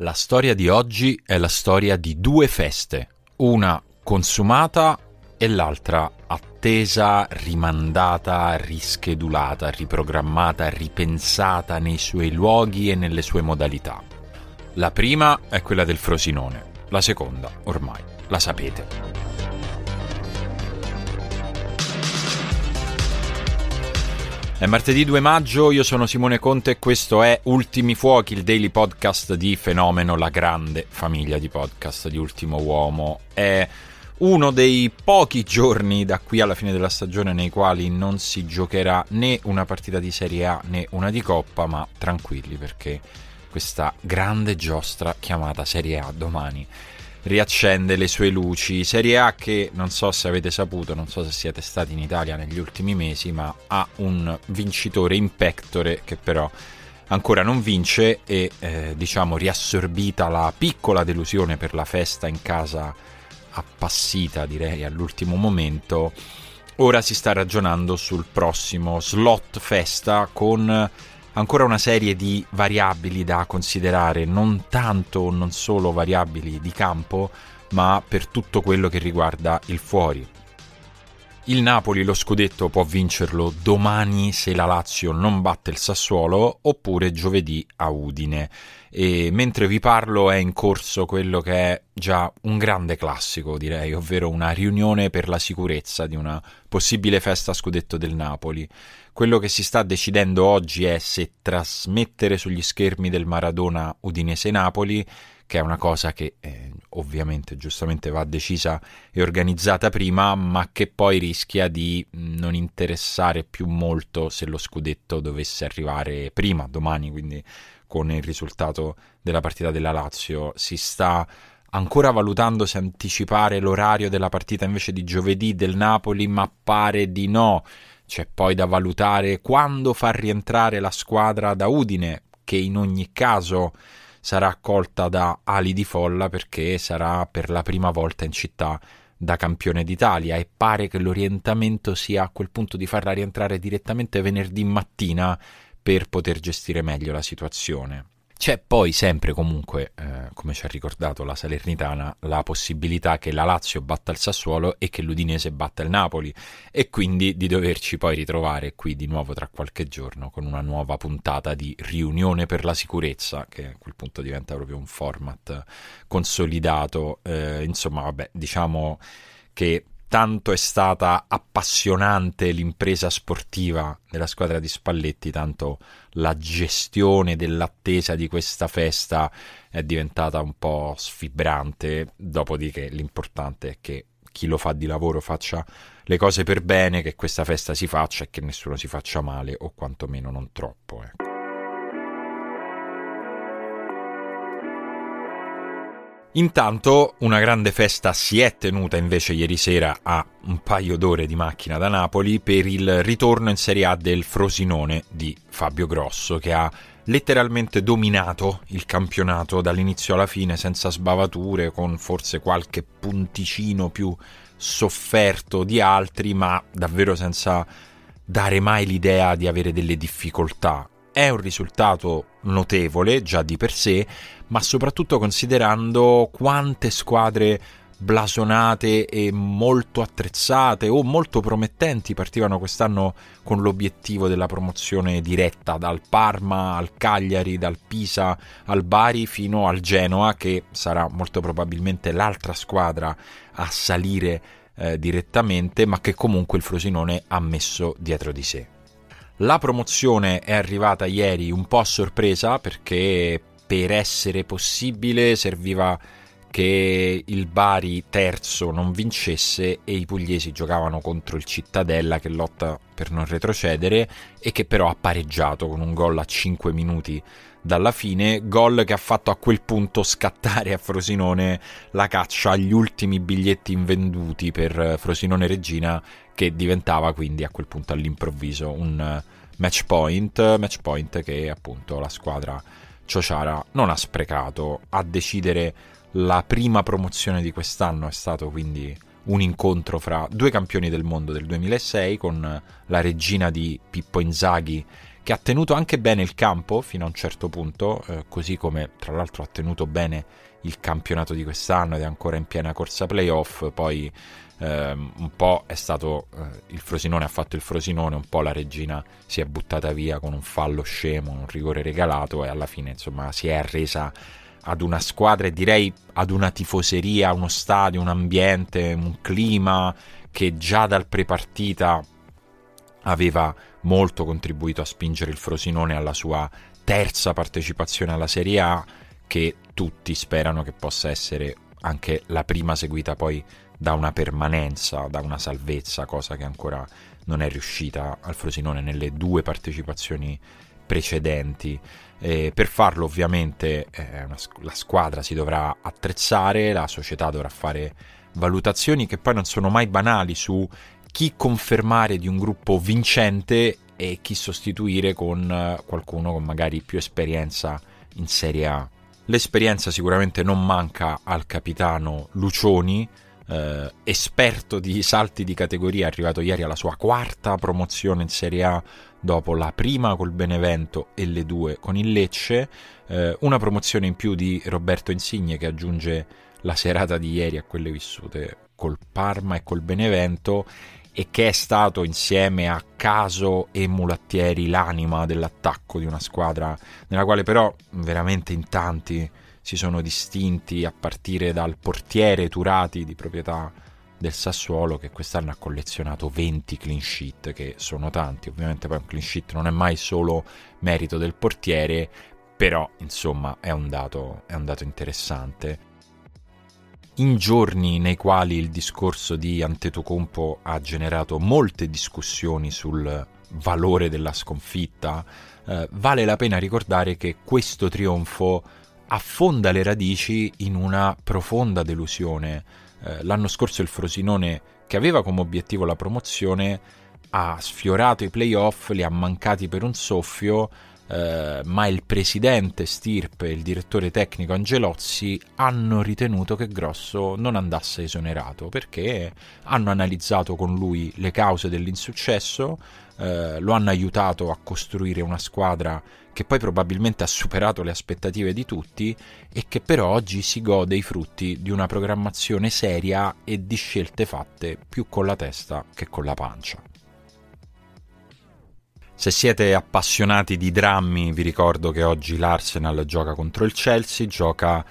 La storia di oggi è la storia di due feste, una consumata e l'altra attesa, rimandata, rischedulata, riprogrammata, ripensata nei suoi luoghi e nelle sue modalità. La prima è quella del Frosinone, la seconda, ormai, la sapete. È martedì 2 maggio, io sono Simone Conte e questo è Ultimi Fuochi, il daily podcast di Fenomeno, la grande famiglia di podcast di Ultimo Uomo. È uno dei pochi giorni da qui alla fine della stagione nei quali non si giocherà né una partita di Serie A né una di Coppa, ma tranquilli perché questa grande giostra chiamata Serie A domani riaccende le sue luci. Serie A che non so se avete saputo, non so se siete stati in Italia negli ultimi mesi, ma ha un vincitore in pectore che però ancora non vince e eh, diciamo riassorbita la piccola delusione per la festa in casa appassita direi all'ultimo momento. Ora si sta ragionando sul prossimo slot festa con ancora una serie di variabili da considerare, non tanto o non solo variabili di campo, ma per tutto quello che riguarda il fuori. Il Napoli lo scudetto può vincerlo domani se la Lazio non batte il Sassuolo oppure giovedì a Udine. E mentre vi parlo è in corso quello che è già un grande classico, direi, ovvero una riunione per la sicurezza di una possibile festa scudetto del Napoli. Quello che si sta decidendo oggi è se trasmettere sugli schermi del Maradona Udinese Napoli che è una cosa che eh, ovviamente giustamente va decisa e organizzata prima, ma che poi rischia di non interessare più molto se lo scudetto dovesse arrivare prima, domani, quindi con il risultato della partita della Lazio. Si sta ancora valutando se anticipare l'orario della partita invece di giovedì del Napoli, ma pare di no. C'è poi da valutare quando far rientrare la squadra da Udine, che in ogni caso sarà accolta da ali di folla perché sarà per la prima volta in città da campione d'Italia e pare che l'orientamento sia a quel punto di farla rientrare direttamente venerdì mattina per poter gestire meglio la situazione. C'è poi sempre comunque, eh, come ci ha ricordato la Salernitana, la possibilità che la Lazio batta il Sassuolo e che l'Udinese batta il Napoli e quindi di doverci poi ritrovare qui di nuovo tra qualche giorno con una nuova puntata di riunione per la sicurezza che a quel punto diventa proprio un format consolidato. Eh, insomma, vabbè, diciamo che tanto è stata appassionante l'impresa sportiva della squadra di Spalletti, tanto la gestione dell'attesa di questa festa è diventata un po' sfibrante, dopodiché l'importante è che chi lo fa di lavoro faccia le cose per bene, che questa festa si faccia e che nessuno si faccia male o quantomeno non troppo. Ecco. Intanto una grande festa si è tenuta invece ieri sera a un paio d'ore di macchina da Napoli per il ritorno in Serie A del Frosinone di Fabio Grosso che ha letteralmente dominato il campionato dall'inizio alla fine senza sbavature con forse qualche punticino più sofferto di altri ma davvero senza dare mai l'idea di avere delle difficoltà è un risultato notevole già di per sé, ma soprattutto considerando quante squadre blasonate e molto attrezzate o molto promettenti partivano quest'anno con l'obiettivo della promozione diretta dal Parma al Cagliari, dal Pisa al Bari fino al Genoa che sarà molto probabilmente l'altra squadra a salire eh, direttamente ma che comunque il Frosinone ha messo dietro di sé. La promozione è arrivata ieri un po' a sorpresa perché per essere possibile serviva che il Bari terzo non vincesse e i pugliesi giocavano contro il Cittadella che lotta per non retrocedere e che però ha pareggiato con un gol a 5 minuti dalla fine, gol che ha fatto a quel punto scattare a Frosinone la caccia agli ultimi biglietti invenduti per Frosinone Regina che diventava quindi a quel punto all'improvviso un match point, match point che appunto la squadra Ciociara non ha sprecato. A decidere la prima promozione di quest'anno è stato quindi un incontro fra due campioni del mondo del 2006 con la regina di Pippo Inzaghi che ha tenuto anche bene il campo fino a un certo punto, eh, così come tra l'altro ha tenuto bene il campionato di quest'anno ed è ancora in piena corsa playoff, poi eh, un po' è stato eh, il Frosinone ha fatto il Frosinone, un po' la regina si è buttata via con un fallo scemo, un rigore regalato e alla fine insomma si è arresa ad una squadra e direi ad una tifoseria, uno stadio, un ambiente, un clima che già dal prepartita aveva molto contribuito a spingere il Frosinone alla sua terza partecipazione alla Serie A che tutti sperano che possa essere anche la prima seguita poi da una permanenza, da una salvezza, cosa che ancora non è riuscita al Frosinone nelle due partecipazioni precedenti. E per farlo ovviamente eh, una, la squadra si dovrà attrezzare, la società dovrà fare valutazioni che poi non sono mai banali su chi confermare di un gruppo vincente e chi sostituire con eh, qualcuno con magari più esperienza in Serie A. L'esperienza sicuramente non manca al capitano Lucioni, eh, esperto di salti di categoria, arrivato ieri alla sua quarta promozione in Serie A dopo la prima col Benevento e le due con il Lecce, eh, una promozione in più di Roberto Insigne che aggiunge la serata di ieri a quelle vissute col Parma e col Benevento e che è stato insieme a Caso e Mulattieri l'anima dell'attacco di una squadra nella quale però veramente in tanti si sono distinti a partire dal portiere Turati di proprietà del Sassuolo che quest'anno ha collezionato 20 clean sheet che sono tanti. Ovviamente poi un clean sheet non è mai solo merito del portiere però insomma è un dato, è un dato interessante in giorni nei quali il discorso di Antetokounmpo ha generato molte discussioni sul valore della sconfitta, eh, vale la pena ricordare che questo trionfo affonda le radici in una profonda delusione. Eh, l'anno scorso il Frosinone, che aveva come obiettivo la promozione, ha sfiorato i playoff, li ha mancati per un soffio eh, ma il presidente Stirpe e il direttore tecnico Angelozzi hanno ritenuto che Grosso non andasse esonerato perché hanno analizzato con lui le cause dell'insuccesso, eh, lo hanno aiutato a costruire una squadra che poi probabilmente ha superato le aspettative di tutti e che però oggi si gode i frutti di una programmazione seria e di scelte fatte più con la testa che con la pancia. Se siete appassionati di drammi, vi ricordo che oggi l'Arsenal gioca contro il Chelsea, gioca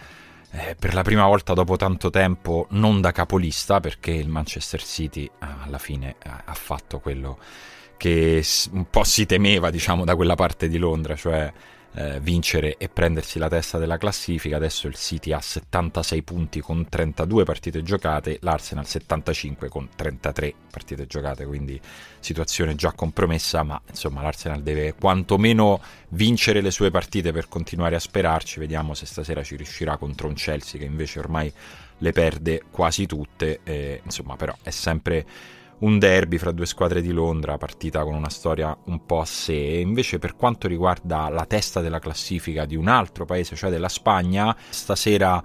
eh, per la prima volta dopo tanto tempo non da capolista, perché il Manchester City eh, alla fine ha fatto quello che un po' si temeva, diciamo, da quella parte di Londra, cioè eh, vincere e prendersi la testa della classifica. Adesso il City ha 76 punti con 32 partite giocate, l'Arsenal 75 con 33 partite giocate, quindi situazione già compromessa, ma insomma l'Arsenal deve quantomeno vincere le sue partite per continuare a sperarci. Vediamo se stasera ci riuscirà contro un Chelsea che invece ormai le perde quasi tutte. Eh, insomma, però è sempre un derby fra due squadre di Londra, partita con una storia un po' a sé. Invece, per quanto riguarda la testa della classifica di un altro paese, cioè della Spagna, stasera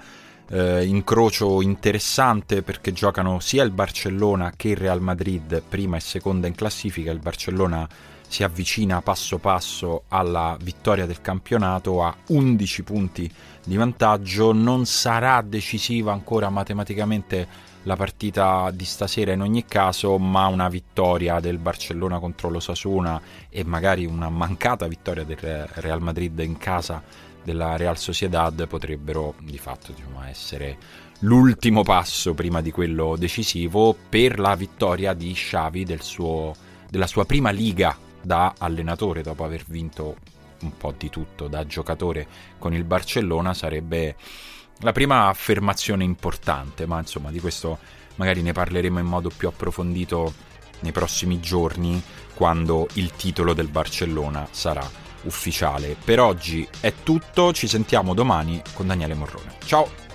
eh, incrocio interessante perché giocano sia il Barcellona che il Real Madrid, prima e seconda in classifica. Il Barcellona si avvicina passo passo alla vittoria del campionato a 11 punti di vantaggio. Non sarà decisiva ancora matematicamente la partita di stasera in ogni caso, ma una vittoria del Barcellona contro l'Osasuna e magari una mancata vittoria del Real Madrid in casa della Real Sociedad potrebbero di fatto diciamo, essere l'ultimo passo prima di quello decisivo per la vittoria di Xavi del suo, della sua prima liga da allenatore dopo aver vinto un po' di tutto da giocatore con il Barcellona sarebbe la prima affermazione importante, ma insomma di questo magari ne parleremo in modo più approfondito nei prossimi giorni quando il titolo del Barcellona sarà ufficiale. Per oggi è tutto, ci sentiamo domani con Daniele Morrone. Ciao!